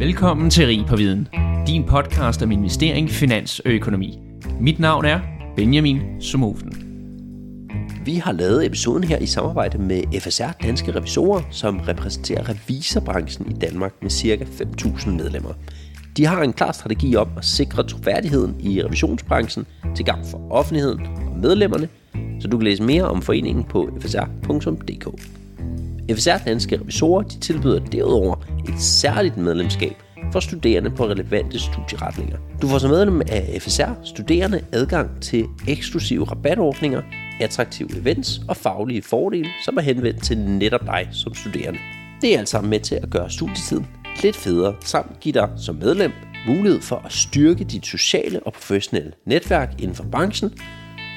Velkommen til Rig på Viden, din podcast om investering, finans og økonomi. Mit navn er Benjamin Somofen. Vi har lavet episoden her i samarbejde med FSR Danske Revisorer, som repræsenterer revisorbranchen i Danmark med ca. 5.000 medlemmer. De har en klar strategi om at sikre troværdigheden i revisionsbranchen til gavn for offentligheden og medlemmerne, så du kan læse mere om foreningen på fsr.dk. FSR Danske Revisorer de tilbyder derudover et særligt medlemskab for studerende på relevante studieretninger. Du får som medlem af FSR studerende adgang til eksklusive rabatordninger, attraktive events og faglige fordele, som er henvendt til netop dig som studerende. Det er alt sammen med til at gøre studietiden lidt federe, samt give dig som medlem mulighed for at styrke dit sociale og professionelle netværk inden for branchen.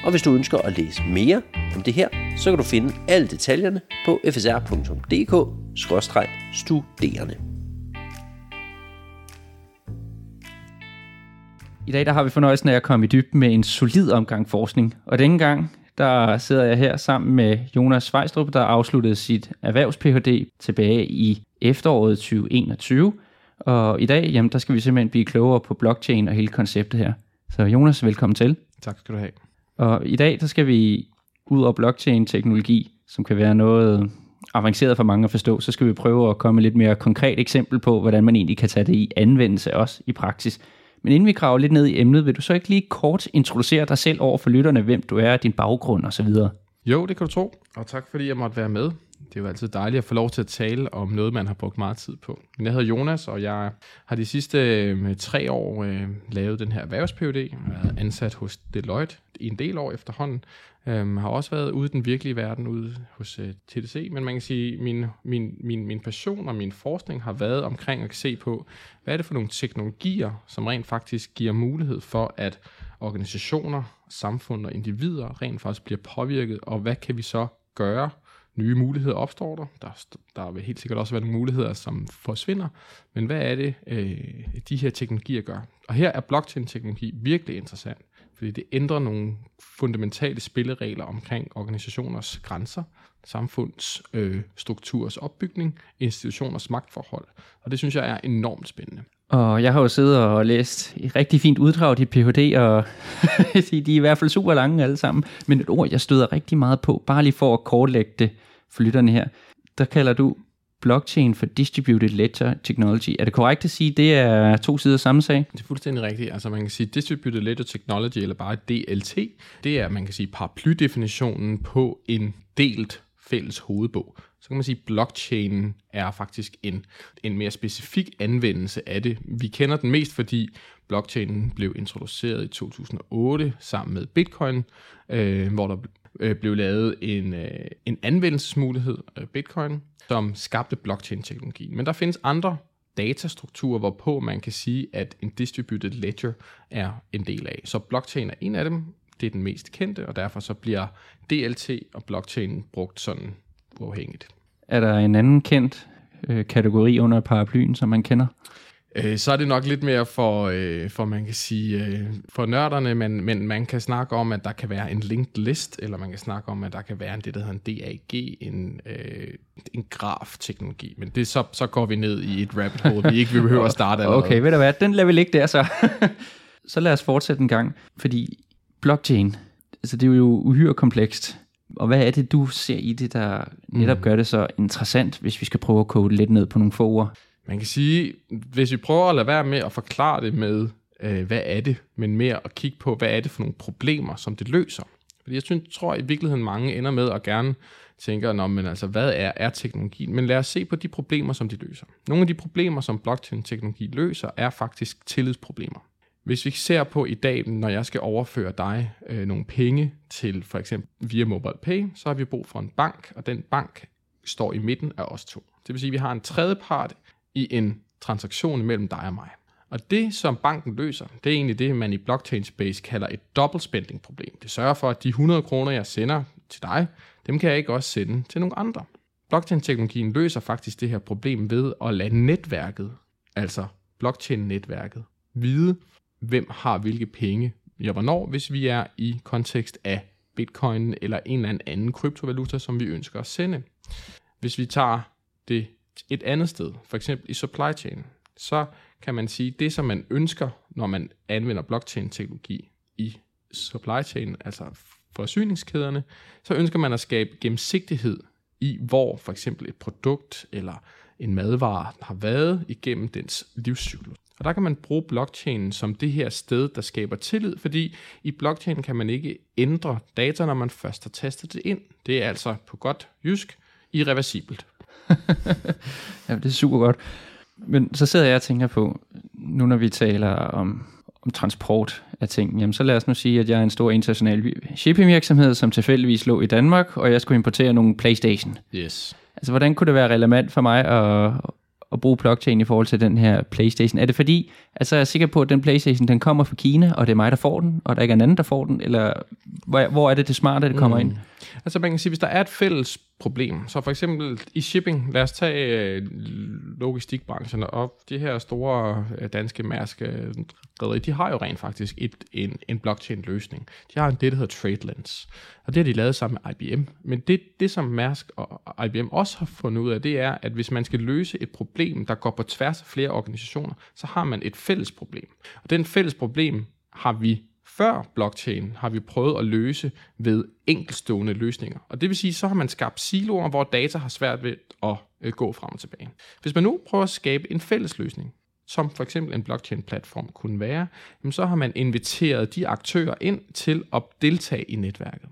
Og hvis du ønsker at læse mere om det her, så kan du finde alle detaljerne på fsr.dk-studerende. I dag der har vi fornøjelsen af at komme i dybden med en solid omgang forskning, og denne gang der sidder jeg her sammen med Jonas Svejstrup, der afsluttede sit erhvervs-PhD tilbage i efteråret 2021. Og i dag, jamen, der skal vi simpelthen blive klogere på blockchain og hele konceptet her. Så Jonas, velkommen til. Tak skal du have. Og i dag, der skal vi ud over blockchain-teknologi, som kan være noget avanceret for mange at forstå, så skal vi prøve at komme med lidt mere konkret eksempel på, hvordan man egentlig kan tage det i anvendelse også i praksis. Men inden vi graver lidt ned i emnet, vil du så ikke lige kort introducere dig selv over for lytterne, hvem du er, din baggrund osv.? Jo, det kan du tro, og tak fordi jeg måtte være med. Det er jo altid dejligt at få lov til at tale om noget, man har brugt meget tid på. Men jeg hedder Jonas, og jeg har de sidste øh, tre år øh, lavet den her erhvervs Jeg har været ansat hos Deloitte i en del år efterhånden. Øhm, har også været ude i den virkelige verden, ude hos øh, TDC, men man kan sige, min, min, min, min passion og min forskning har været omkring at se på, hvad er det for nogle teknologier, som rent faktisk giver mulighed for, at organisationer, samfund og individer rent faktisk bliver påvirket, og hvad kan vi så gøre nye muligheder opstår der. der. Der vil helt sikkert også være nogle muligheder, som forsvinder. Men hvad er det, øh, de her teknologier gør? Og her er blockchain-teknologi virkelig interessant, fordi det ændrer nogle fundamentale spilleregler omkring organisationers grænser, samfunds øh, strukturs opbygning, institutioners magtforhold. Og det synes jeg er enormt spændende. Og jeg har jo siddet og læst et rigtig fint uddrag af dit Ph.D., og de er i hvert fald super lange alle sammen. Men et ord, jeg støder rigtig meget på, bare lige for at kortlægge det for lytterne her, der kalder du blockchain for Distributed Ledger Technology. Er det korrekt at sige, at det er to sider samme sag? Det er fuldstændig rigtigt. Altså man kan sige Distributed Ledger Technology, eller bare DLT, det er, man kan sige, paraplydefinitionen på en delt fælles hovedbog. Så kan man sige, at blockchain er faktisk en, en mere specifik anvendelse af det. Vi kender den mest, fordi blockchainen blev introduceret i 2008 sammen med Bitcoin, øh, hvor der øh, blev lavet en, øh, en anvendelsesmulighed, af Bitcoin, som skabte blockchain-teknologien. Men der findes andre datastrukturer, hvorpå man kan sige, at en distributed ledger er en del af. Så blockchain er en af dem. Det er den mest kendte, og derfor så bliver DLT og blockchain brugt sådan uafhængigt. Er der en anden kendt øh, kategori under paraplyen, som man kender? Øh, så er det nok lidt mere for, øh, for man kan sige, øh, for nørderne, men, men man kan snakke om, at der kan være en linked list, eller man kan snakke om, at der kan være en, det, der hedder en DAG, en, øh, en graf-teknologi. Men det, så, så går vi ned i et rabbit hole, vi ikke vi behøver at starte allerede. Okay, ved du hvad, den lader vi ligge der så. så lad os fortsætte en gang, fordi blockchain, altså det er jo uhyre komplekst. Og hvad er det, du ser i det, der netop mm. gør det så interessant, hvis vi skal prøve at kode lidt ned på nogle få ord? Man kan sige, hvis vi prøver at lade være med at forklare det med, øh, hvad er det, men mere at kigge på, hvad er det for nogle problemer, som det løser. Fordi jeg synes, tror i virkeligheden mange ender med at gerne tænker, Nå, men altså, hvad er, er teknologien? Men lad os se på de problemer, som de løser. Nogle af de problemer, som blockchain-teknologi løser, er faktisk tillidsproblemer. Hvis vi ser på i dag, når jeg skal overføre dig øh, nogle penge til for eksempel via MobilePay, så har vi brug for en bank, og den bank står i midten af os to. Det vil sige, at vi har en tredje part i en transaktion mellem dig og mig. Og det, som banken løser, det er egentlig det, man i blockchain space kalder et double spending problem. Det sørger for, at de 100 kroner, jeg sender til dig, dem kan jeg ikke også sende til nogle andre. Blockchain-teknologien løser faktisk det her problem ved at lade netværket, altså blockchain-netværket, vide, hvem har hvilke penge ja, hvornår, hvis vi er i kontekst af bitcoin eller en eller anden kryptovaluta, som vi ønsker at sende. Hvis vi tager det et andet sted, for eksempel i supply chain, så kan man sige, det som man ønsker, når man anvender blockchain-teknologi i supply chain, altså forsyningskæderne, så ønsker man at skabe gennemsigtighed i, hvor for eksempel et produkt eller en madvare har været igennem dens livscyklus. Og der kan man bruge blockchain som det her sted, der skaber tillid, fordi i blockchain kan man ikke ændre data, når man først har tastet det ind. Det er altså på godt jysk irreversibelt. ja, det er super godt. Men så sidder jeg og tænker på, nu når vi taler om, om transport af ting, jamen så lad os nu sige, at jeg er en stor international shipping virksomhed, som tilfældigvis lå i Danmark, og jeg skulle importere nogle Playstation. Yes. Altså, hvordan kunne det være relevant for mig at, at bruge blockchain i forhold til den her Playstation? Er det fordi, altså jeg er sikker på, at den Playstation, den kommer fra Kina, og det er mig, der får den, og der ikke er en anden, der får den, eller hvor, hvor er det det smarte, det kommer mm. ind? Altså man kan sige, hvis der er et fælles problem, så for eksempel i shipping, lad os tage øh, logistikbranchen og de her store øh, danske mærske rederi, de har jo rent faktisk et, en, en blockchain-løsning. De har en det, der hedder TradeLens, og det har de lavet sammen med IBM. Men det, det som Mærsk og IBM også har fundet ud af, det er, at hvis man skal løse et problem, der går på tværs af flere organisationer, så har man et fælles problem. Og den fælles problem har vi før blockchain har vi prøvet at løse ved enkelstående løsninger. Og det vil sige, så har man skabt siloer, hvor data har svært ved at øh, gå frem og tilbage. Hvis man nu prøver at skabe en fælles løsning, som for eksempel en blockchain-platform kunne være, så har man inviteret de aktører ind til at deltage i netværket.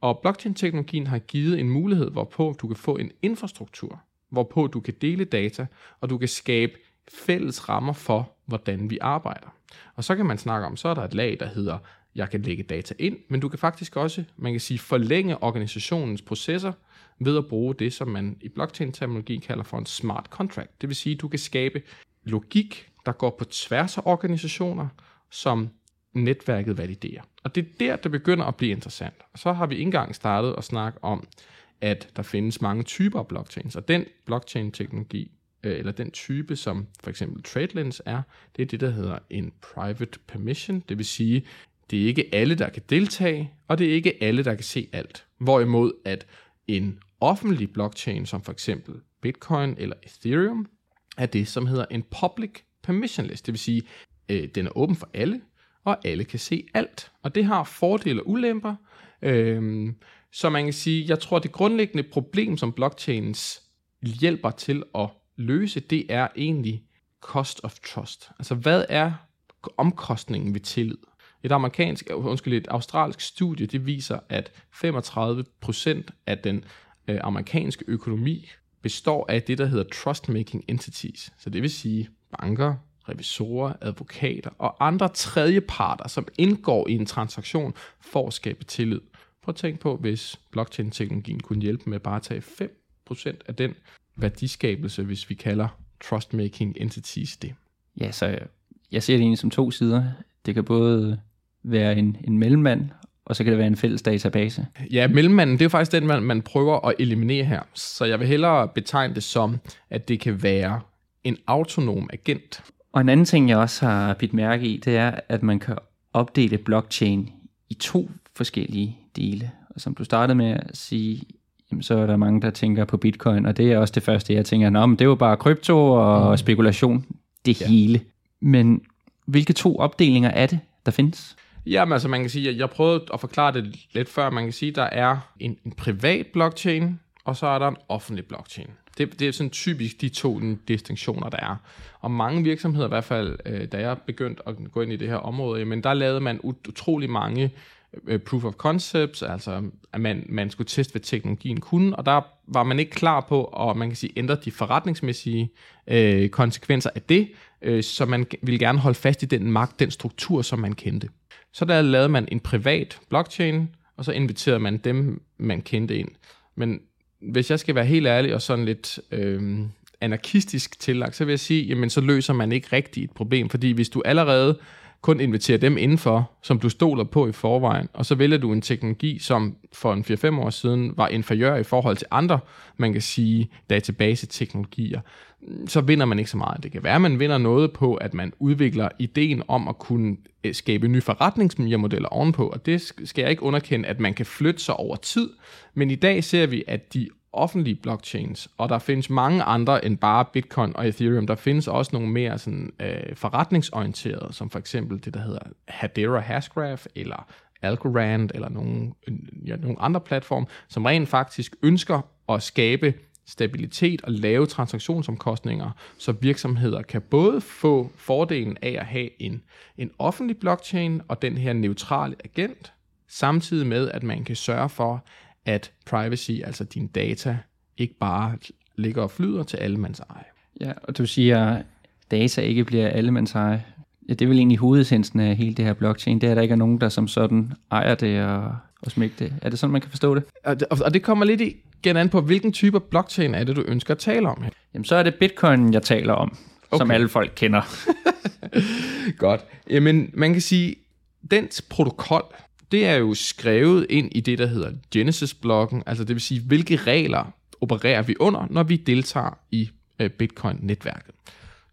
Og blockchain-teknologien har givet en mulighed, hvorpå du kan få en infrastruktur, hvorpå du kan dele data, og du kan skabe fælles rammer for, hvordan vi arbejder. Og så kan man snakke om, så er der et lag, der hedder, jeg kan lægge data ind, men du kan faktisk også, man kan sige, forlænge organisationens processer ved at bruge det, som man i blockchain-terminologi kalder for en smart contract. Det vil sige, du kan skabe logik, der går på tværs af organisationer, som netværket validerer. Og det er der, det begynder at blive interessant. Og så har vi ikke engang startet at snakke om, at der findes mange typer af blockchains, og den blockchain-teknologi, øh, eller den type, som for eksempel TradeLens er, det er det, der hedder en private permission, det vil sige, det er ikke alle, der kan deltage, og det er ikke alle, der kan se alt. Hvorimod at en offentlig blockchain, som for eksempel Bitcoin eller Ethereum, er det, som hedder en public permissionless, det vil sige, øh, den er åben for alle, og alle kan se alt. Og det har fordele og ulemper. Øh, så man kan sige, jeg tror, det grundlæggende problem, som blockchains hjælper til at løse, det er egentlig cost of trust. Altså, hvad er omkostningen ved tillid? Et amerikansk, undskyld, et australsk studie, det viser, at 35% af den øh, amerikanske økonomi består af det, der hedder trust-making entities. Så det vil sige banker, revisorer, advokater og andre tredjeparter, som indgår i en transaktion for at skabe tillid. Prøv at tænke på, hvis blockchain-teknologien kunne hjælpe med bare at tage 5% af den værdiskabelse, hvis vi kalder trust-making entities det. Ja, så jeg ser det egentlig som to sider. Det kan både være en, en mellemmand, og så kan det være en fælles database. Ja, mellemmanden, det er jo faktisk den, man, man prøver at eliminere her. Så jeg vil hellere betegne det som, at det kan være en autonom agent. Og en anden ting, jeg også har bidt mærke i, det er, at man kan opdele blockchain i to forskellige dele. Og som du startede med at sige, jamen, så er der mange, der tænker på bitcoin, og det er også det første, jeg tænker, Nå, men det er jo bare krypto og mm. spekulation, det ja. hele. Men hvilke to opdelinger er det, der findes? Jamen altså, man kan sige, at jeg prøvede at forklare det lidt før. Man kan sige, at der er en, en privat blockchain, og så er der en offentlig blockchain. Det, det er sådan typisk de to distinktioner, der er. Og mange virksomheder, i hvert fald øh, da jeg begyndte at gå ind i det her område, men der lavede man utrolig mange Øh, proof of concepts, altså at man, man skulle teste, hvad teknologien kunne, og der var man ikke klar på at man kan sige, ændre de forretningsmæssige øh, konsekvenser af det, øh, så man ville gerne holde fast i den magt, den struktur, som man kendte. Så der lavede man en privat blockchain, og så inviterede man dem, man kendte ind. Men hvis jeg skal være helt ærlig og sådan lidt øh, anarkistisk tillagt, så vil jeg sige, jamen så løser man ikke rigtigt et problem, fordi hvis du allerede kun inviterer dem indenfor, som du stoler på i forvejen, og så vælger du en teknologi, som for en 4-5 år siden var inferiør i forhold til andre, man kan sige, database-teknologier, så vinder man ikke så meget. Det kan være, at man vinder noget på, at man udvikler ideen om at kunne øh, skabe nye forretningsmodeller ovenpå, og det skal jeg ikke underkende, at man kan flytte sig over tid, men i dag ser vi, at de offentlige blockchains, og der findes mange andre end bare Bitcoin og Ethereum. Der findes også nogle mere sådan, øh, forretningsorienterede, som for eksempel det, der hedder Hedera Hashgraph, eller Algorand, eller nogle, ja, nogle andre platforme, som rent faktisk ønsker at skabe stabilitet og lave transaktionsomkostninger, så virksomheder kan både få fordelen af at have en, en offentlig blockchain og den her neutrale agent, samtidig med, at man kan sørge for, at privacy, altså dine data, ikke bare ligger og flyder til allemands eje. Ja, og du siger, at data ikke bliver allemands eje. Ja, det er vel egentlig hovedessensen af hele det her blockchain, det er, at der ikke er nogen, der som sådan ejer det og, og smækker det. Er det sådan, man kan forstå det? Og det, og det kommer lidt igen an på, hvilken type blockchain er det, du ønsker at tale om her. Jamen, så er det Bitcoin, jeg taler om, okay. som alle folk kender. Godt. Jamen, man kan sige, dens protokol, det er jo skrevet ind i det, der hedder Genesis-blokken, altså det vil sige, hvilke regler opererer vi under, når vi deltager i øh, Bitcoin-netværket.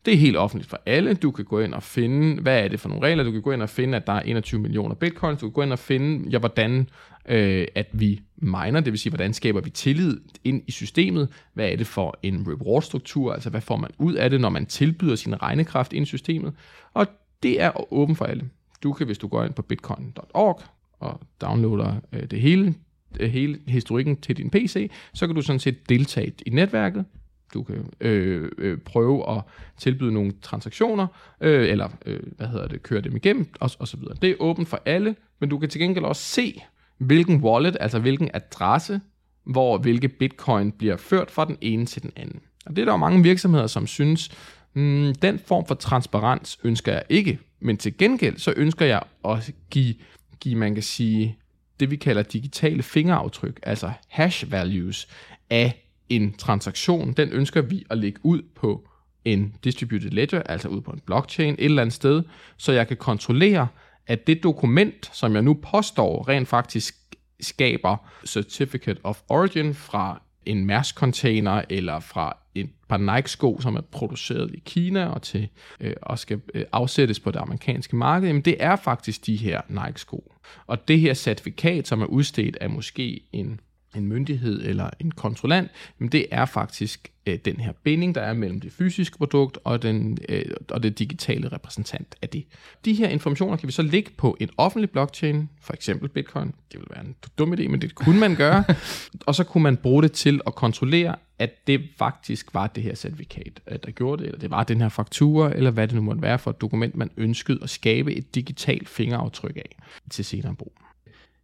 Det er helt offentligt for alle. Du kan gå ind og finde, hvad er det for nogle regler. Du kan gå ind og finde, at der er 21 millioner bitcoins. Du kan gå ind og finde, ja, hvordan øh, at vi miner, det vil sige, hvordan skaber vi tillid ind i systemet. Hvad er det for en reward-struktur? Altså, hvad får man ud af det, når man tilbyder sin regnekraft ind i systemet? Og det er åben for alle. Du kan, hvis du går ind på bitcoin.org, og downloader øh, det hele, øh, hele historikken til din PC, så kan du sådan set deltage i netværket. Du kan øh, øh, prøve at tilbyde nogle transaktioner, øh, eller øh, hvad hedder det, køre dem igennem, og, og så videre. Det er åbent for alle, men du kan til gengæld også se, hvilken wallet, altså hvilken adresse, hvor hvilke bitcoin bliver ført fra den ene til den anden. Og det er der jo mange virksomheder, som synes, mm, den form for transparens ønsker jeg ikke, men til gengæld så ønsker jeg at give give, man kan sige, det vi kalder digitale fingeraftryk, altså hash values af en transaktion, den ønsker vi at lægge ud på en distributed ledger, altså ud på en blockchain et eller andet sted, så jeg kan kontrollere, at det dokument, som jeg nu påstår, rent faktisk skaber Certificate of Origin fra en Mærsk-container eller fra et par Nike-sko, som er produceret i Kina og til øh, og skal øh, afsættes på det amerikanske marked, jamen det er faktisk de her Nike-sko. Og det her certifikat, som er udstedt af måske en en myndighed eller en kontrollant, men det er faktisk øh, den her binding, der er mellem det fysiske produkt og, den, øh, og det digitale repræsentant af det. De her informationer kan vi så lægge på en offentlig blockchain, for eksempel Bitcoin. Det vil være en dum idé, men det kunne man gøre. og så kunne man bruge det til at kontrollere, at det faktisk var det her certifikat, øh, der gjorde det, eller det var den her faktura, eller hvad det nu måtte være for et dokument, man ønskede at skabe et digitalt fingeraftryk af til senere brug.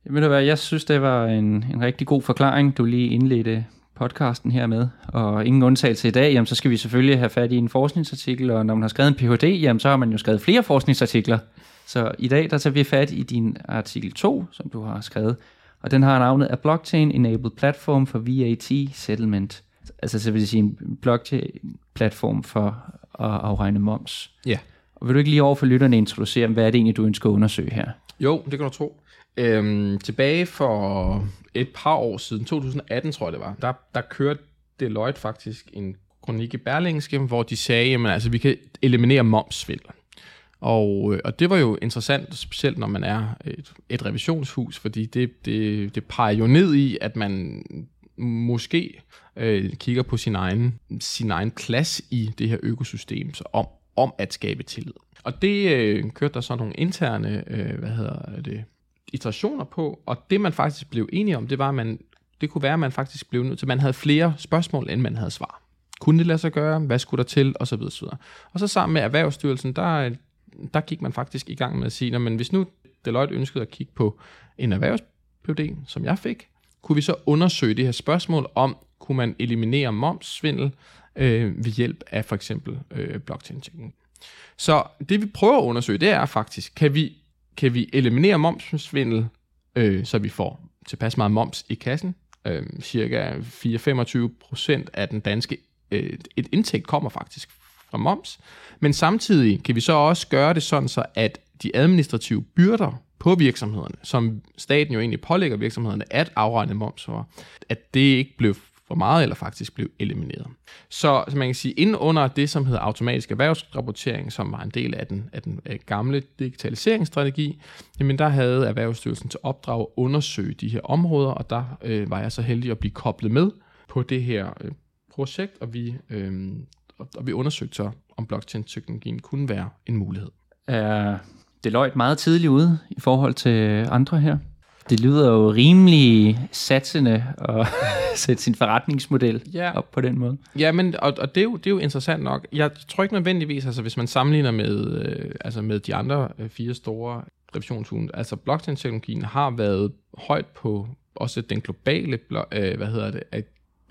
Ved du hvad, jeg synes, det var en, en rigtig god forklaring, du lige indledte podcasten her med. Og ingen undtagelse i dag, jamen, så skal vi selvfølgelig have fat i en forskningsartikel, og når man har skrevet en Ph.D., jamen, så har man jo skrevet flere forskningsartikler. Så i dag, der tager vi fat i din artikel 2, som du har skrevet, og den har navnet A Blockchain Enabled Platform for VAT Settlement. Altså så vil det sige en blockchain-platform for at afregne moms. Ja. Og vil du ikke lige over for lytterne introducere, hvad er det egentlig, du ønsker at undersøge her? Jo, det kan du tro. Øhm, tilbage for et par år siden, 2018 tror jeg det var, der, der kørte Deloitte faktisk en kronik i Berlingske, hvor de sagde, at altså, vi kan eliminere momsvindel. Og, øh, og det var jo interessant, specielt når man er et, et revisionshus, fordi det, det, det peger jo ned i, at man måske øh, kigger på sin egen, sin egen plads i det her økosystem, så om, om at skabe tillid. Og det øh, kørte der så nogle interne, øh, hvad hedder det, iterationer på, og det man faktisk blev enige om, det var, at man, det kunne være, at man faktisk blev nødt til, man havde flere spørgsmål, end man havde svar. Kunne det lade sig gøre? Hvad skulle der til? Og så videre, så videre. Og så sammen med Erhvervsstyrelsen, der, der gik man faktisk i gang med at sige, men hvis nu Deloitte ønskede at kigge på en erhvervs som jeg fik, kunne vi så undersøge det her spørgsmål om, kunne man eliminere momssvindel øh, ved hjælp af for eksempel øh, blockchain-teknologi. Så det vi prøver at undersøge, det er faktisk, kan vi kan vi eliminere momsvindel, øh, så vi får tilpas meget moms i kassen. Øh, cirka 4-25% af den danske øh, et indtægt kommer faktisk fra moms. Men samtidig kan vi så også gøre det sådan, så at de administrative byrder på virksomhederne, som staten jo egentlig pålægger virksomhederne at afregne moms for, at det ikke blev for meget, eller faktisk blev elimineret. Så, så man kan sige, inden under det, som hedder automatisk erhvervsrapportering, som var en del af den, af den af gamle digitaliseringsstrategi, jamen der havde Erhvervsstyrelsen til opdrag at undersøge de her områder, og der øh, var jeg så heldig at blive koblet med på det her øh, projekt, og vi, øh, og, og vi undersøgte så, om blockchain-teknologien kunne være en mulighed. Er Deloitte meget tidligt ude i forhold til andre her? Det lyder jo rimelig satsende at sætte sin forretningsmodel Ja. op på den måde. Ja, men, og, og det, er jo, det er jo interessant nok. Jeg tror ikke nødvendigvis, altså hvis man sammenligner med, øh, altså med de andre øh, fire store revisionshunde, altså blockchain-teknologien har været højt på også den globale øh, hvad hedder det,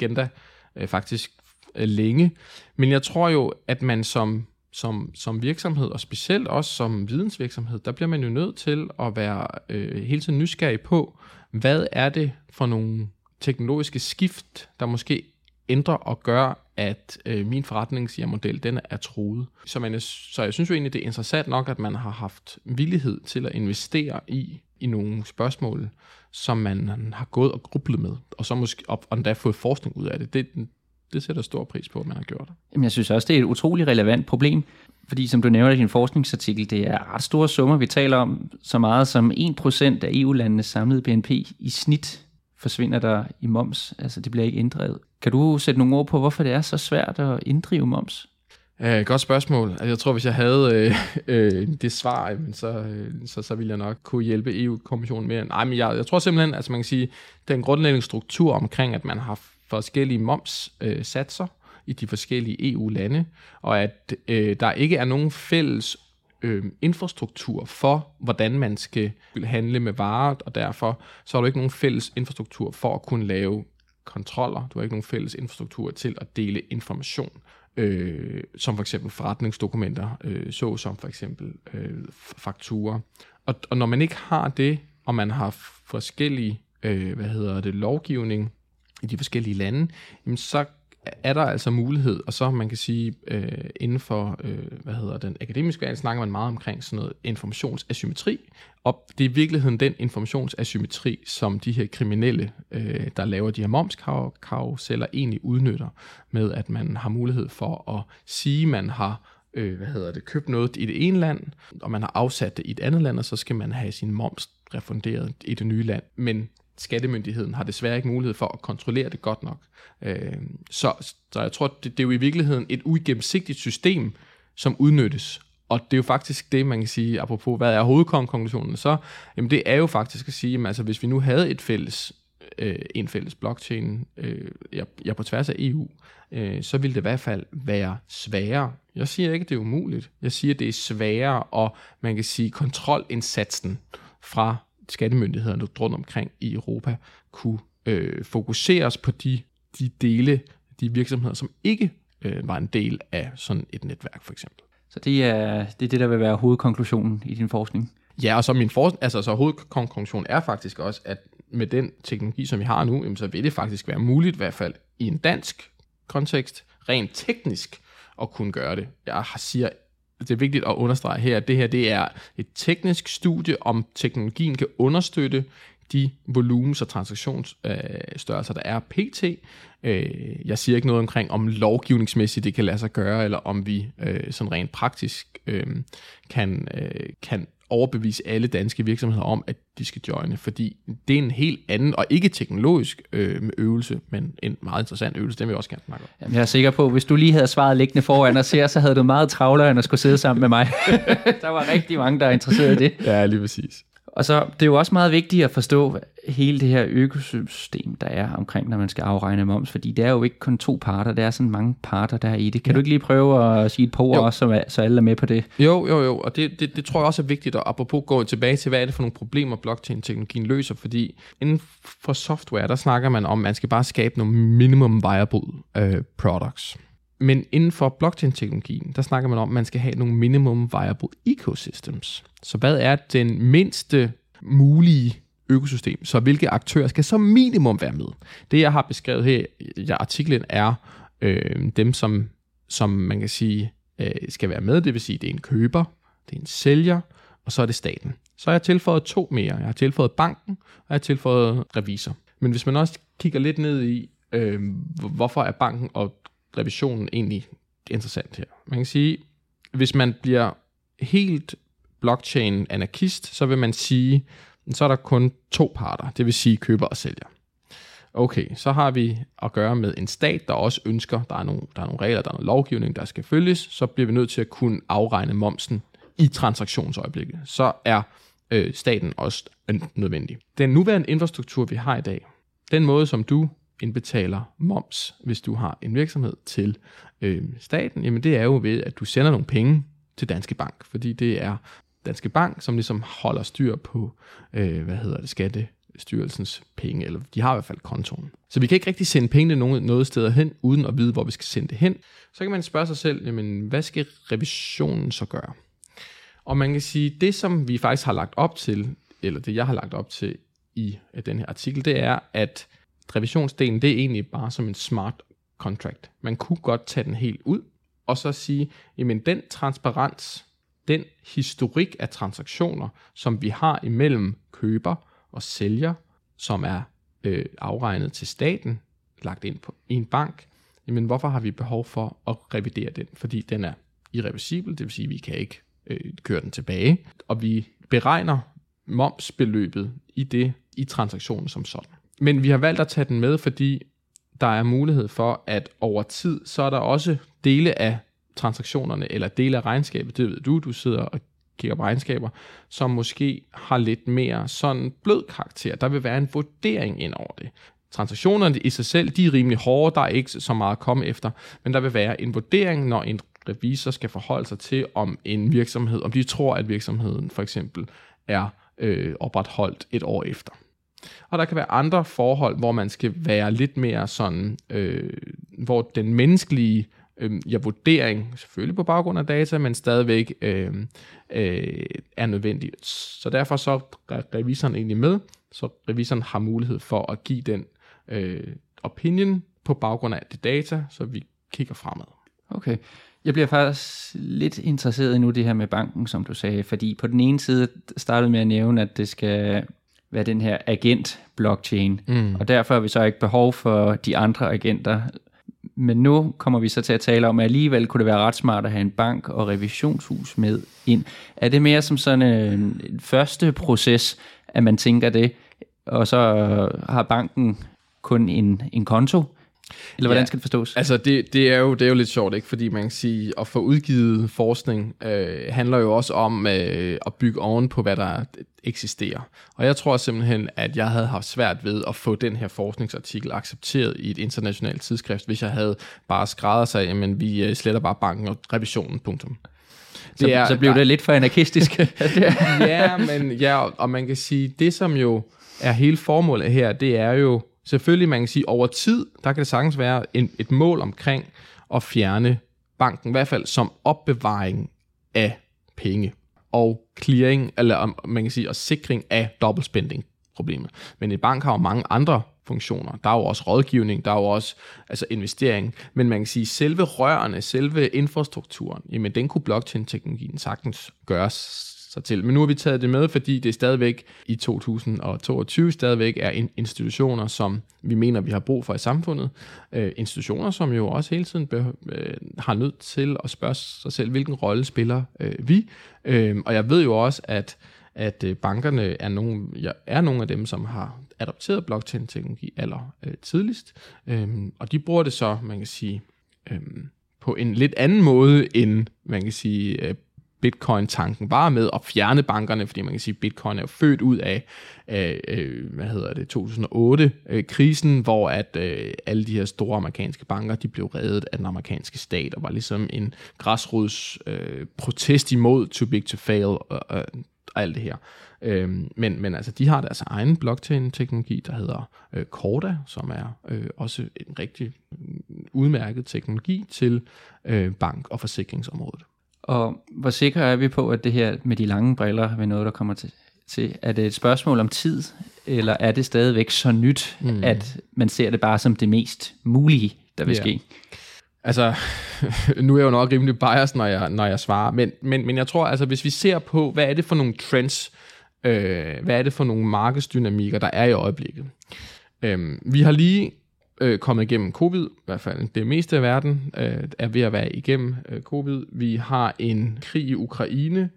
agenda øh, faktisk øh, længe. Men jeg tror jo, at man som, som, som virksomhed, og specielt også som vidensvirksomhed, der bliver man jo nødt til at være øh, hele tiden nysgerrig på, hvad er det for nogle teknologiske skift, der måske ændrer og gør, at øh, min forretningsmodel, den er truet. Så, man, så jeg synes jo egentlig, det er interessant nok, at man har haft villighed til at investere i, i nogle spørgsmål, som man har gået og grublet med, og så måske op, og endda fået forskning ud af det. Det, det sætter stor pris på, at man har gjort. Jamen, jeg synes også, det er et utroligt relevant problem, fordi som du nævner i din forskningsartikel, det er ret store summer, vi taler om. Så meget som 1% af EU-landenes samlede BNP i snit forsvinder der i moms. Altså, det bliver ikke inddrevet. Kan du sætte nogle ord på, hvorfor det er så svært at inddrive moms? Uh, godt spørgsmål. Altså, jeg tror, hvis jeg havde øh, øh, det svar, jamen, så, øh, så, så ville jeg nok kunne hjælpe EU-kommissionen mere. Nej, men jeg, jeg tror simpelthen, altså man kan sige, den grundlæggende struktur omkring, at man har forskellige momssatser øh, i de forskellige EU-lande, og at øh, der ikke er nogen fælles øh, infrastruktur for, hvordan man skal handle med varer, og derfor så har du ikke nogen fælles infrastruktur for at kunne lave kontroller. Du har ikke nogen fælles infrastruktur til at dele information, øh, som for eksempel forretningsdokumenter, øh, så som for eksempel øh, fakturer. Og, og når man ikke har det, og man har forskellige, øh, hvad hedder det, lovgivning i de forskellige lande, jamen så er der altså mulighed, og så man kan sige, øh, inden for, øh, hvad hedder den akademiske verden, snakker man meget omkring sådan noget informationsasymmetri, og det er i virkeligheden den informationsasymmetri, som de her kriminelle, øh, der laver de her momskarusseller, egentlig udnytter, med at man har mulighed for at sige, man har øh, hvad hedder det, købt noget i det ene land, og man har afsat det i et andet land, og så skal man have sin moms refunderet i det nye land. Men skattemyndigheden har desværre ikke mulighed for at kontrollere det godt nok. Øh, så, så jeg tror, det, det er jo i virkeligheden et uigennemsigtigt system, som udnyttes. Og det er jo faktisk det, man kan sige, apropos hvad er hovedkonklusionen så, jamen det er jo faktisk at sige, jamen altså hvis vi nu havde et fælles, øh, en fælles blockchain, øh, ja, på tværs af EU, øh, så ville det i hvert fald være sværere. Jeg siger ikke, at det er umuligt. Jeg siger, at det er sværere, og man kan sige, kontrolindsatsen fra skattemyndighederne rundt omkring i Europa kunne øh, fokuseres på de, de dele, de virksomheder, som ikke øh, var en del af sådan et netværk for eksempel. Så det er, det er det, der vil være hovedkonklusionen i din forskning. Ja, og så min for, altså, så hovedkonklusion er faktisk også, at med den teknologi, som vi har nu, jamen, så vil det faktisk være muligt, i hvert fald i en dansk kontekst, rent teknisk, at kunne gøre det. Jeg siger Altså, det er vigtigt at understrege her, at det her det er et teknisk studie, om teknologien kan understøtte de volumens- og transaktionsstørrelser, der er pt. Øh, jeg siger ikke noget omkring, om lovgivningsmæssigt det kan lade sig gøre, eller om vi øh, sådan rent praktisk øh, kan, øh, kan overbevise alle danske virksomheder om, at de skal joine, fordi det er en helt anden, og ikke teknologisk øh, øvelse, men en meget interessant øvelse, den vil jeg også gerne snakke om. Jamen, jeg er sikker på, hvis du lige havde svaret liggende foran og ser, så havde du meget travlere, end at skulle sidde sammen med mig. der var rigtig mange, der er interesseret i det. Ja, lige præcis. Og så, det er jo også meget vigtigt at forstå hele det her økosystem, der er omkring, når man skal afregne moms, fordi det er jo ikke kun to parter, der er sådan mange parter, der er i det. Kan ja. du ikke lige prøve at sige et par ord, også, så, så alle er med på det? Jo, jo, jo, og det, det, det tror jeg også er vigtigt, at apropos gå tilbage til, hvad er det for nogle problemer, blockchain-teknologien løser, fordi inden for software, der snakker man om, at man skal bare skabe nogle minimum viable uh, products. Men inden for blockchain-teknologien, der snakker man om, at man skal have nogle minimum viable ecosystems. Så hvad er den mindste mulige økosystem? Så hvilke aktører skal så minimum være med? Det, jeg har beskrevet her i artiklen, er øh, dem, som, som man kan sige øh, skal være med. Det vil sige, det er en køber, det er en sælger, og så er det staten. Så har jeg tilføjet to mere. Jeg har tilføjet banken, og jeg har tilføjet revisor. Men hvis man også kigger lidt ned i, øh, hvorfor er banken og revisionen egentlig interessant her. Man kan sige, hvis man bliver helt blockchain-anarkist, så vil man sige, så er der kun to parter, det vil sige køber og sælger. okay, så har vi at gøre med en stat, der også ønsker, der er nogle, der er nogle regler, der er noget lovgivning, der skal følges, så bliver vi nødt til at kunne afregne momsen i transaktionsøjeblikket. Så er øh, staten også nødvendig. Den nuværende infrastruktur, vi har i dag, den måde, som du indbetaler moms, hvis du har en virksomhed til øh, staten, jamen det er jo ved, at du sender nogle penge til Danske Bank, fordi det er Danske Bank, som ligesom holder styr på, øh, hvad hedder det, Skattestyrelsens penge, eller de har i hvert fald kontoen. Så vi kan ikke rigtig sende pengene noget, noget steder hen, uden at vide, hvor vi skal sende det hen. Så kan man spørge sig selv, jamen, hvad skal revisionen så gøre? Og man kan sige, det som vi faktisk har lagt op til, eller det jeg har lagt op til i den her artikel, det er, at revisionsdelen, det er egentlig bare som en smart contract. Man kunne godt tage den helt ud, og så sige, jamen den transparens, den historik af transaktioner, som vi har imellem køber og sælger, som er øh, afregnet til staten, lagt ind på en bank, jamen hvorfor har vi behov for at revidere den? Fordi den er irreversibel, det vil sige, at vi kan ikke øh, køre den tilbage, og vi beregner momsbeløbet i det i transaktionen som sådan. Men vi har valgt at tage den med, fordi der er mulighed for, at over tid, så er der også dele af transaktionerne, eller dele af regnskabet, det ved du, du sidder og kigger på regnskaber, som måske har lidt mere sådan blød karakter. Der vil være en vurdering ind over det. Transaktionerne i sig selv, de er rimelig hårde, der er ikke så meget at komme efter, men der vil være en vurdering, når en revisor skal forholde sig til, om en virksomhed, om de tror, at virksomheden for eksempel er øh, opretholdt et år efter. Og der kan være andre forhold, hvor man skal være lidt mere sådan, øh, hvor den menneskelige øh, ja, vurdering, selvfølgelig på baggrund af data, men stadigvæk øh, øh, er nødvendig. Så derfor så er revisoren egentlig med, så revisoren har mulighed for at give den øh, opinion på baggrund af det data, så vi kigger fremad. Okay. Jeg bliver faktisk lidt interesseret i nu det her med banken, som du sagde, fordi på den ene side startede med at nævne, at det skal være den her agent-blockchain, mm. og derfor har vi så ikke behov for de andre agenter. Men nu kommer vi så til at tale om, at alligevel kunne det være ret smart at have en bank og revisionshus med ind. Er det mere som sådan øh, en første proces, at man tænker det, og så har banken kun en, en konto, eller hvordan ja, skal det forstås? Altså det, det, er jo, det er jo lidt sjovt, ikke? fordi man kan sige, at få udgivet forskning øh, handler jo også om øh, at bygge oven på, hvad der eksisterer. Og jeg tror simpelthen, at jeg havde haft svært ved at få den her forskningsartikel accepteret i et internationalt tidsskrift, hvis jeg havde bare skrevet sig, at vi øh, sletter bare banken og revisionen, punktum. Det så, er, så blev der, det lidt for anarkistisk. ja, men ja, og man kan sige, det som jo er hele formålet her, det er jo Selvfølgelig, man kan sige, over tid, der kan det sagtens være en, et mål omkring at fjerne banken, i hvert fald som opbevaring af penge og clearing, eller man kan sige, og sikring af dobbeltspending problemet. Men en bank har jo mange andre funktioner. Der er jo også rådgivning, der er jo også altså investering, men man kan sige, selve rørene, selve infrastrukturen, jamen den kunne blockchain-teknologien sagtens gøres sig til. Men nu har vi taget det med, fordi det stadigvæk i 2022 stadigvæk er institutioner, som vi mener, vi har brug for i samfundet. Øh, institutioner, som jo også hele tiden øh, har nødt til at spørge sig selv, hvilken rolle spiller øh, vi? Øh, og jeg ved jo også, at at øh, bankerne er nogle, ja, er nogle af dem, som har adopteret blockchain-teknologi aller øh, tidligst, øhm, og de bruger det så, man kan sige, øhm, på en lidt anden måde end, man kan sige, øh, Bitcoin-tanken var med at fjerne bankerne, fordi man kan sige, at Bitcoin er jo født ud af, af øh, hvad hedder det, 2008-krisen, øh, hvor at øh, alle de her store amerikanske banker, de blev reddet af den amerikanske stat, og var ligesom en græsrods øh, protest imod too big to fail, og, og, og alt det her. Øh, men, men altså, de har deres egen blockchain-teknologi, der hedder øh, Corda, som er øh, også en rigtig mm, udmærket teknologi til øh, bank- og forsikringsområdet. Og hvor sikre er vi på, at det her med de lange briller vil noget, der kommer til? til? Er det et spørgsmål om tid, eller er det stadigvæk så nyt, mm. at man ser det bare som det mest mulige, der vil yeah. ske? Altså, nu er jeg jo nok rimelig biased, når jeg, når jeg svarer, men, men, men jeg tror, altså, hvis vi ser på, hvad er det for nogle trends, øh, hvad er det for nogle markedsdynamikker, der er i øjeblikket. Øh, vi har lige øh, kommet igennem covid, i hvert fald det meste af verden øh, er ved at være igennem øh, covid. Vi har en krig i Ukraine.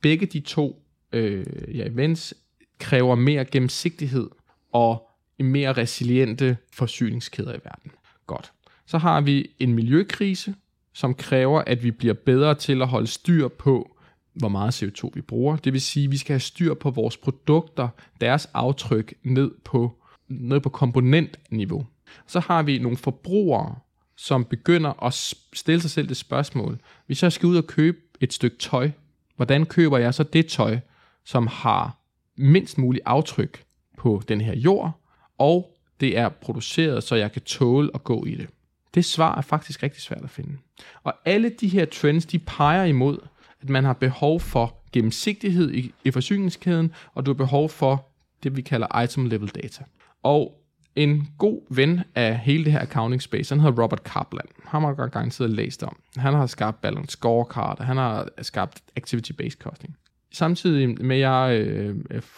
Begge de to øh, ja, events kræver mere gennemsigtighed og mere resiliente forsyningskæder i verden. Godt. Så har vi en miljøkrise, som kræver, at vi bliver bedre til at holde styr på, hvor meget CO2 vi bruger. Det vil sige, at vi skal have styr på vores produkter, deres aftryk ned på, ned på komponentniveau. Så har vi nogle forbrugere, som begynder at stille sig selv det spørgsmål. Hvis jeg skal ud og købe et stykke tøj, hvordan køber jeg så det tøj, som har mindst muligt aftryk på den her jord, og det er produceret, så jeg kan tåle at gå i det. Det svar er faktisk rigtig svært at finde. Og alle de her trends, de peger imod, at man har behov for gennemsigtighed i, i forsyningskæden, og du har behov for det, vi kalder item level data. Og en god ven af hele det her accounting space, han hedder Robert Kaplan. Han har godt garanteret læst om. Han har skabt balance scorecard, han har skabt activity-based costing. Samtidig med, at jeg, øh,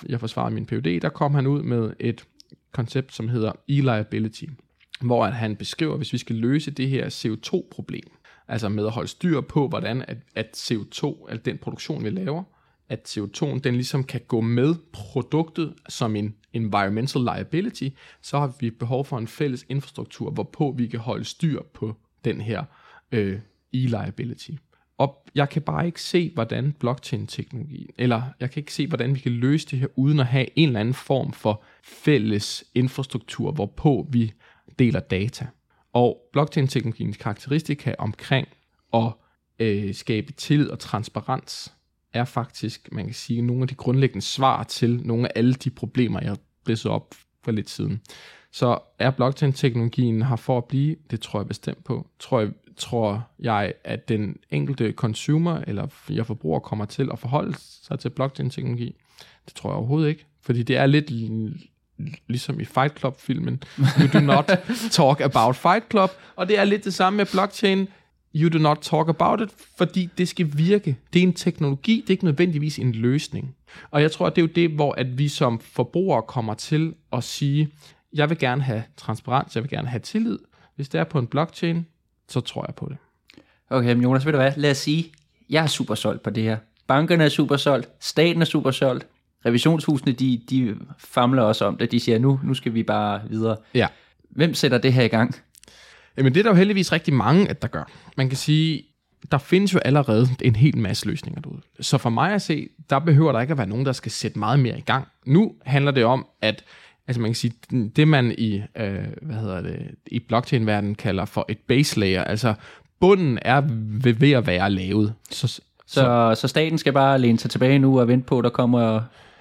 jeg forsvarede min PhD, der kom han ud med et koncept, som hedder e-liability, hvor at han beskriver, hvis vi skal løse det her CO2-problem, altså med at holde styr på, hvordan at, at CO2, altså den produktion, vi laver, at CO2'en den ligesom kan gå med produktet som en environmental liability, så har vi behov for en fælles infrastruktur, hvorpå vi kan holde styr på den her øh, e-liability. Og jeg kan bare ikke se, hvordan blockchain-teknologi, eller jeg kan ikke se, hvordan vi kan løse det her, uden at have en eller anden form for fælles infrastruktur, hvorpå vi deler data. Og blockchain-teknologiens karakteristika omkring at øh, skabe tillid og transparens, er faktisk, man kan sige, nogle af de grundlæggende svar til nogle af alle de problemer, jeg ridset op for lidt siden. Så er blockchain-teknologien her for at blive, det tror jeg bestemt på. Tror jeg, tror jeg, at den enkelte consumer eller jeg forbruger kommer til at forholde sig til blockchain-teknologi? Det tror jeg overhovedet ikke, fordi det er lidt ligesom i Fight Club-filmen. You do not talk about Fight Club, og det er lidt det samme med blockchain. You do not talk about it, fordi det skal virke. Det er en teknologi, det er ikke nødvendigvis en løsning. Og jeg tror, at det er jo det, hvor at vi som forbrugere kommer til at sige, jeg vil gerne have transparens, jeg vil gerne have tillid. Hvis det er på en blockchain, så tror jeg på det. Okay, men Jonas, ved du hvad? Lad os sige, jeg er super solgt på det her. Bankerne er super solgt, staten er super solgt, revisionshusene, de, de famler også om det. De siger, nu, nu skal vi bare videre. Ja. Hvem sætter det her i gang? Jamen det er der jo heldigvis rigtig mange, at der gør. Man kan sige, der findes jo allerede en hel masse løsninger derude. Så for mig at se, der behøver der ikke at være nogen, der skal sætte meget mere i gang. Nu handler det om, at altså man kan sige, det man i, øh, hvad hedder det, i blockchain-verdenen kalder for et base layer, altså bunden er ved, ved at være lavet. Så, så, så, så staten skal bare læne sig tilbage nu og vente på, at der kommer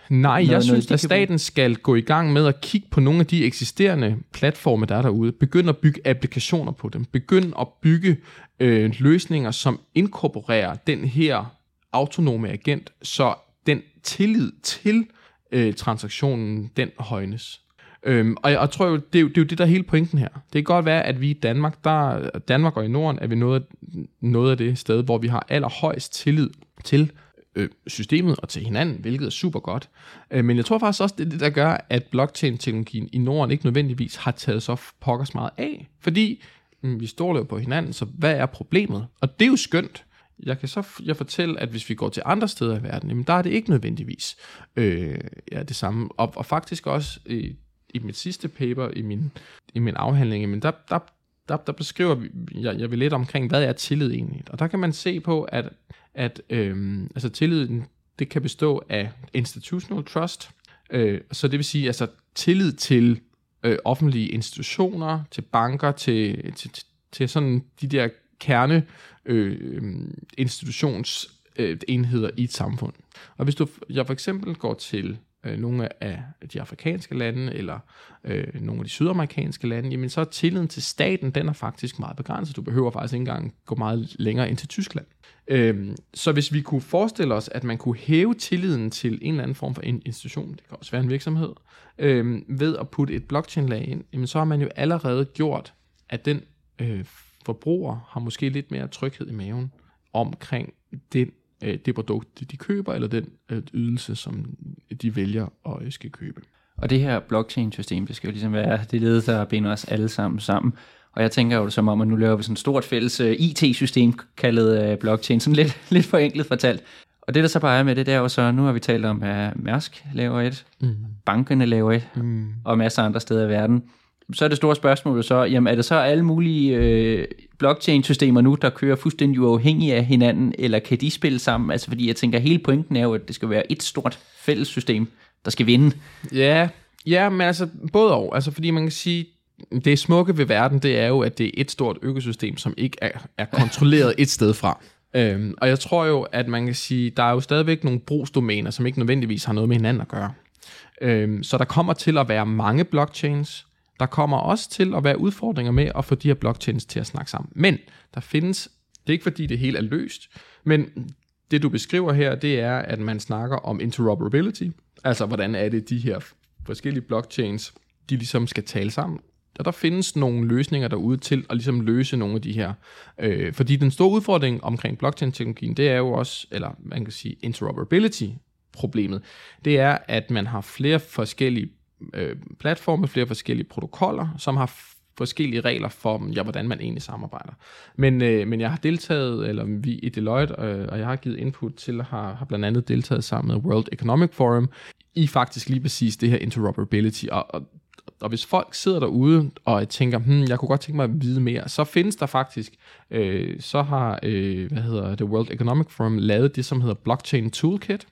Nej, noget, jeg synes, noget, at staten skal gå i gang med at kigge på nogle af de eksisterende platforme, der er derude. Begynd at bygge applikationer på dem. Begynd at bygge øh, løsninger, som inkorporerer den her autonome agent, så den tillid til øh, transaktionen, den højnes. Øhm, og jeg, jeg tror jo, det er jo, det er jo det, der er hele pointen her. Det kan godt være, at vi i Danmark, der, Danmark og i Norden, er vi noget, noget af det sted, hvor vi har allerhøjst tillid til øh, systemet og til hinanden, hvilket er super godt. Øh, men jeg tror faktisk også, det er det, der gør, at blockchain-teknologien i Norden ikke nødvendigvis har taget så pokkers meget af. Fordi mm, vi står jo på hinanden, så hvad er problemet? Og det er jo skønt. Jeg kan så jeg fortælle, at hvis vi går til andre steder i verden, jamen der er det ikke nødvendigvis øh, ja, det samme. Og, og faktisk også i, i mit sidste paper, i min, i min afhandling, jamen der, der, der, der beskriver jeg, jeg vil lidt omkring, hvad er tillid egentlig? Og der kan man se på, at at øhm, altså tilliden, det kan bestå af institutional trust, øh, så det vil sige altså tillid til øh, offentlige institutioner, til banker, til, til, til, til sådan de der kerne øh, institutionsenheder øh, i et samfund. Og hvis du jeg for eksempel går til øh, nogle af de afrikanske lande, eller øh, nogle af de sydamerikanske lande, jamen så er tilliden til staten, den er faktisk meget begrænset. Du behøver faktisk ikke engang gå meget længere ind til Tyskland. Øh, så hvis vi kunne forestille os, at man kunne hæve tilliden til en eller anden form for en institution, det kan også være en virksomhed, øh, ved at putte et blockchain-lag ind, jamen så har man jo allerede gjort, at den øh, forbruger har måske lidt mere tryghed i maven omkring den øh, det produkt, de køber, eller den øh, ydelse, som de vælger at øh, skal købe. Og det her blockchain-system, det skal jo ligesom være det led, der binder os alle sammen sammen. Og jeg tænker jo som om, at nu laver vi sådan et stort fælles IT-system kaldet blockchain, sådan lidt, lidt forenklet fortalt. Og det, der så bare er med det, det er jo så, nu har vi talt om, at Mærsk laver et, mm. bankerne laver et, mm. og masser af andre steder i verden. Så er det store spørgsmål så, jamen er det så alle mulige øh, blockchain-systemer nu, der kører fuldstændig uafhængige af hinanden, eller kan de spille sammen? Altså fordi jeg tænker, hele pointen er jo, at det skal være et stort fællessystem, der skal vinde. Ja, ja men altså både og. Altså fordi man kan sige, det smukke ved verden, det er jo, at det er et stort økosystem, som ikke er, er kontrolleret et sted fra. Øhm, og jeg tror jo, at man kan sige, der er jo stadigvæk nogle brugsdomæner, som ikke nødvendigvis har noget med hinanden at gøre. Øhm, så der kommer til at være mange blockchains. Der kommer også til at være udfordringer med at få de her blockchains til at snakke sammen. Men der findes, det er ikke fordi det hele er løst, men det du beskriver her, det er, at man snakker om interoperability. Altså, hvordan er det, de her forskellige blockchains, de ligesom skal tale sammen og der findes nogle løsninger derude til at ligesom løse nogle af de her. Øh, fordi den store udfordring omkring blockchain-teknologien, det er jo også, eller man kan sige interoperability problemet, det er, at man har flere forskellige øh, platforme, flere forskellige protokoller, som har forskellige regler for, ja, hvordan man egentlig samarbejder. Men, øh, men jeg har deltaget, eller vi i Deloitte, øh, og jeg har givet input til, har, har blandt andet deltaget sammen med World Economic Forum, i faktisk lige præcis det her interoperability, og, og og hvis folk sidder derude og tænker, hmm, jeg kunne godt tænke mig at vide mere, så findes der faktisk, øh, så har, øh, hvad hedder det, World Economic Forum lavet det, som hedder Blockchain Toolkit.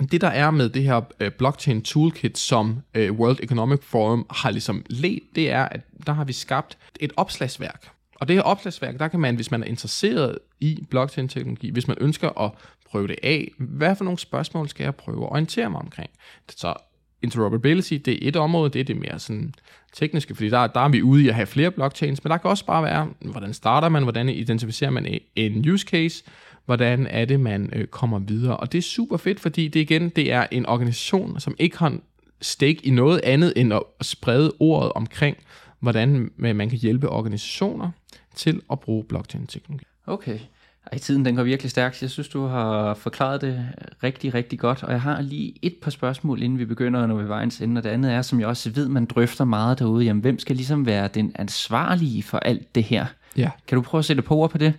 Det der er med det her øh, Blockchain Toolkit, som øh, World Economic Forum har ligesom let, det er, at der har vi skabt et opslagsværk. Og det her opslagsværk, der kan man, hvis man er interesseret i blockchain-teknologi, hvis man ønsker at prøve det af, hvad for nogle spørgsmål skal jeg prøve at orientere mig omkring? Så interoperability, det er et område, det er det mere sådan tekniske, fordi der, der er vi ude i at have flere blockchains, men der kan også bare være, hvordan starter man, hvordan identificerer man en use case, hvordan er det, man øh, kommer videre. Og det er super fedt, fordi det igen, det er en organisation, som ikke har stake i noget andet end at sprede ordet omkring, hvordan man kan hjælpe organisationer til at bruge blockchain-teknologi. Okay. Ej, tiden den går virkelig stærkt. Jeg synes, du har forklaret det rigtig, rigtig godt. Og jeg har lige et par spørgsmål, inden vi begynder, når vi vejens ende. Og det andet er, som jeg også ved, man drøfter meget derude. Jamen, hvem skal ligesom være den ansvarlige for alt det her? Ja. Kan du prøve at sætte på ord på det?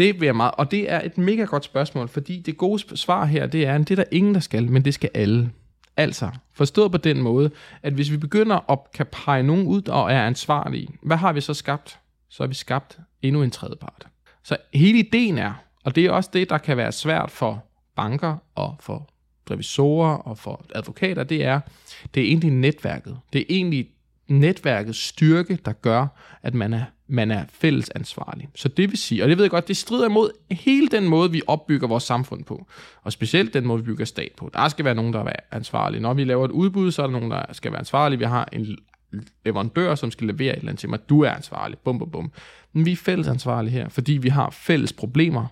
Det vil jeg meget, og det er et mega godt spørgsmål, fordi det gode svar her, det er, at det er der ingen, der skal, men det skal alle. Altså, forstået på den måde, at hvis vi begynder at kan pege nogen ud og er ansvarlige, hvad har vi så skabt? Så har vi skabt endnu en tredje part. Så hele ideen er, og det er også det, der kan være svært for banker og for revisorer og for advokater, det er, det er egentlig netværket. Det er egentlig netværkets styrke, der gør, at man er, man er fælles ansvarlig. Så det vil sige, og det ved jeg godt, det strider imod hele den måde, vi opbygger vores samfund på. Og specielt den måde, vi bygger stat på. Der skal være nogen, der er ansvarlige. Når vi laver et udbud, så er der nogen, der skal være ansvarlige. Vi har en leverandør, som skal levere et eller andet til mig. Du er ansvarlig. Bum, bum, bum. Men vi er fælles ansvarlige her, fordi vi har fælles problemer,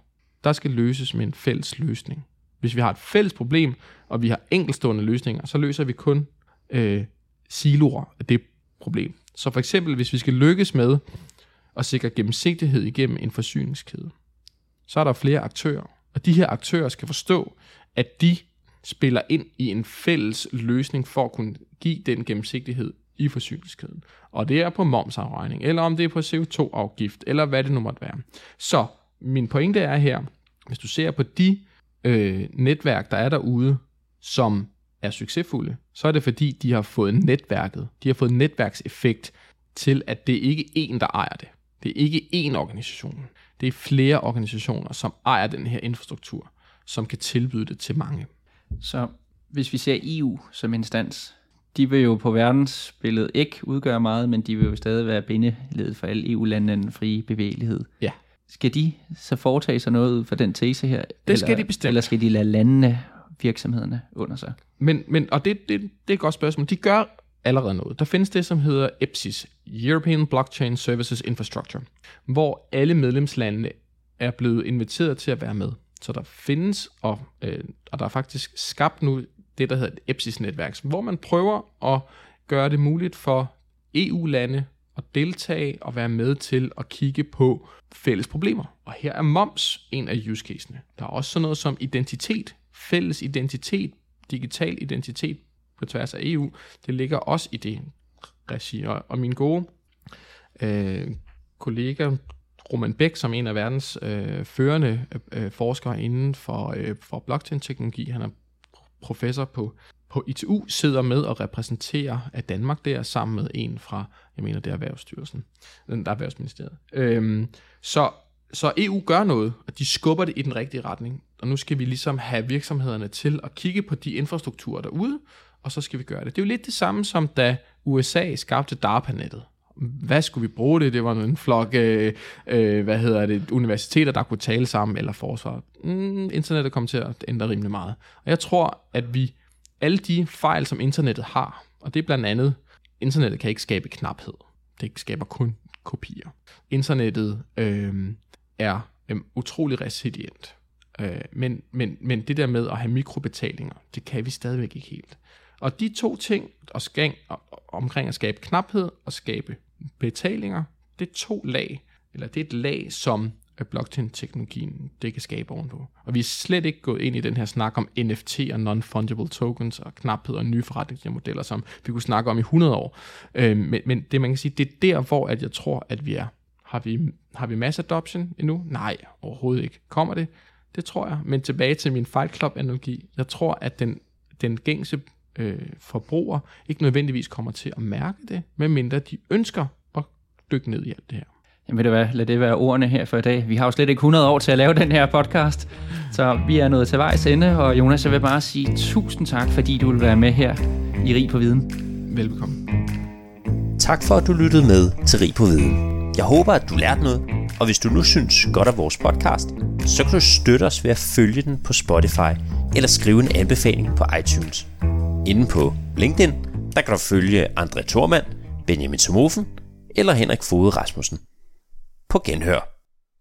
der skal løses med en fælles løsning. Hvis vi har et fælles problem, og vi har enkelstående løsninger, så løser vi kun øh, siloer af det problem. Så for eksempel, hvis vi skal lykkes med og sikre gennemsigtighed igennem en forsyningskæde, så er der flere aktører, og de her aktører skal forstå, at de spiller ind i en fælles løsning for at kunne give den gennemsigtighed i forsyningskæden. Og det er på momsafregning, eller om det er på CO2-afgift, eller hvad det nu måtte være. Så min pointe er her, hvis du ser på de øh, netværk, der er derude, som er succesfulde, så er det fordi, de har fået netværket, de har fået netværkseffekt til, at det ikke er en, der ejer det. Det er ikke én organisation. Det er flere organisationer, som ejer den her infrastruktur, som kan tilbyde det til mange. Så hvis vi ser EU som instans, de vil jo på verdensbilledet ikke udgøre meget, men de vil jo stadig være bindeledet for alle EU-landene den frie bevægelighed. Ja. Skal de så foretage sig noget ud for den tese her? Det eller, skal de bestemt. Eller skal de lade landene, virksomhederne under sig? Men, men og det, det, det er et godt spørgsmål. De gør allerede noget. Der findes det, som hedder EPSIS, European Blockchain Services Infrastructure, hvor alle medlemslandene er blevet inviteret til at være med. Så der findes, og, øh, og der er faktisk skabt nu det, der hedder et EPSIS-netværk, hvor man prøver at gøre det muligt for EU-lande at deltage og være med til at kigge på fælles problemer. Og her er moms en af use casene. Der er også sådan noget som identitet, fælles identitet, digital identitet på tværs af EU. Det ligger også i det regi. Og, og min gode øh, kollega Roman Bæk, som en af verdens øh, førende øh, forskere inden for, øh, for blockchain-teknologi, han er professor på, på ITU, sidder med og repræsenterer af Danmark der, sammen med en fra, jeg mener, det er Erhvervsstyrelsen, øh, der er Erhvervsministeriet. Øhm, så, så EU gør noget, og de skubber det i den rigtige retning. Og nu skal vi ligesom have virksomhederne til at kigge på de infrastrukturer derude, og så skal vi gøre det. Det er jo lidt det samme som da USA skabte DARPA-nettet. Hvad skulle vi bruge det? Det var en flok, øh, øh, hvad hedder det, universiteter, der kunne tale sammen, eller forsvar. Mm, internettet kom til at ændre rimelig meget. Og jeg tror, at vi, alle de fejl, som internettet har, og det er blandt andet, internettet kan ikke skabe knaphed. Det skaber kun kopier. Internettet øh, er øh, utrolig resilient. Øh, men, men, men det der med at have mikrobetalinger, det kan vi stadigvæk ikke helt. Og de to ting og skæng, omkring at skabe knaphed og skabe betalinger, det er to lag, eller det er et lag, som øh, blockchain-teknologien det kan skabe ovenpå. Og vi er slet ikke gået ind i den her snak om NFT og non-fungible tokens og knaphed og nye forretningsmodeller, som vi kunne snakke om i 100 år. Øh, men, men det man kan sige, det er der, hvor at jeg tror, at vi er. Har vi, har vi mass adoption endnu? Nej, overhovedet ikke. Kommer det? Det tror jeg. Men tilbage til min Fight Club-analogi. Jeg tror, at den, den gængse øh, forbruger ikke nødvendigvis kommer til at mærke det, medmindre de ønsker at dykke ned i alt det her. Jamen ved du hvad, lad det være ordene her for i dag. Vi har jo slet ikke 100 år til at lave den her podcast, så vi er nået til vejs ende, og Jonas, jeg vil bare sige tusind tak, fordi du vil være med her i Rig på Viden. Velkommen. Tak for, at du lyttede med til Rig på Viden. Jeg håber, at du lærte noget, og hvis du nu synes godt af vores podcast, så kan du støtte os ved at følge den på Spotify eller skrive en anbefaling på iTunes. Inde på LinkedIn, der kan du følge André Thormand, Benjamin Somofen eller Henrik Fode Rasmussen. På genhør.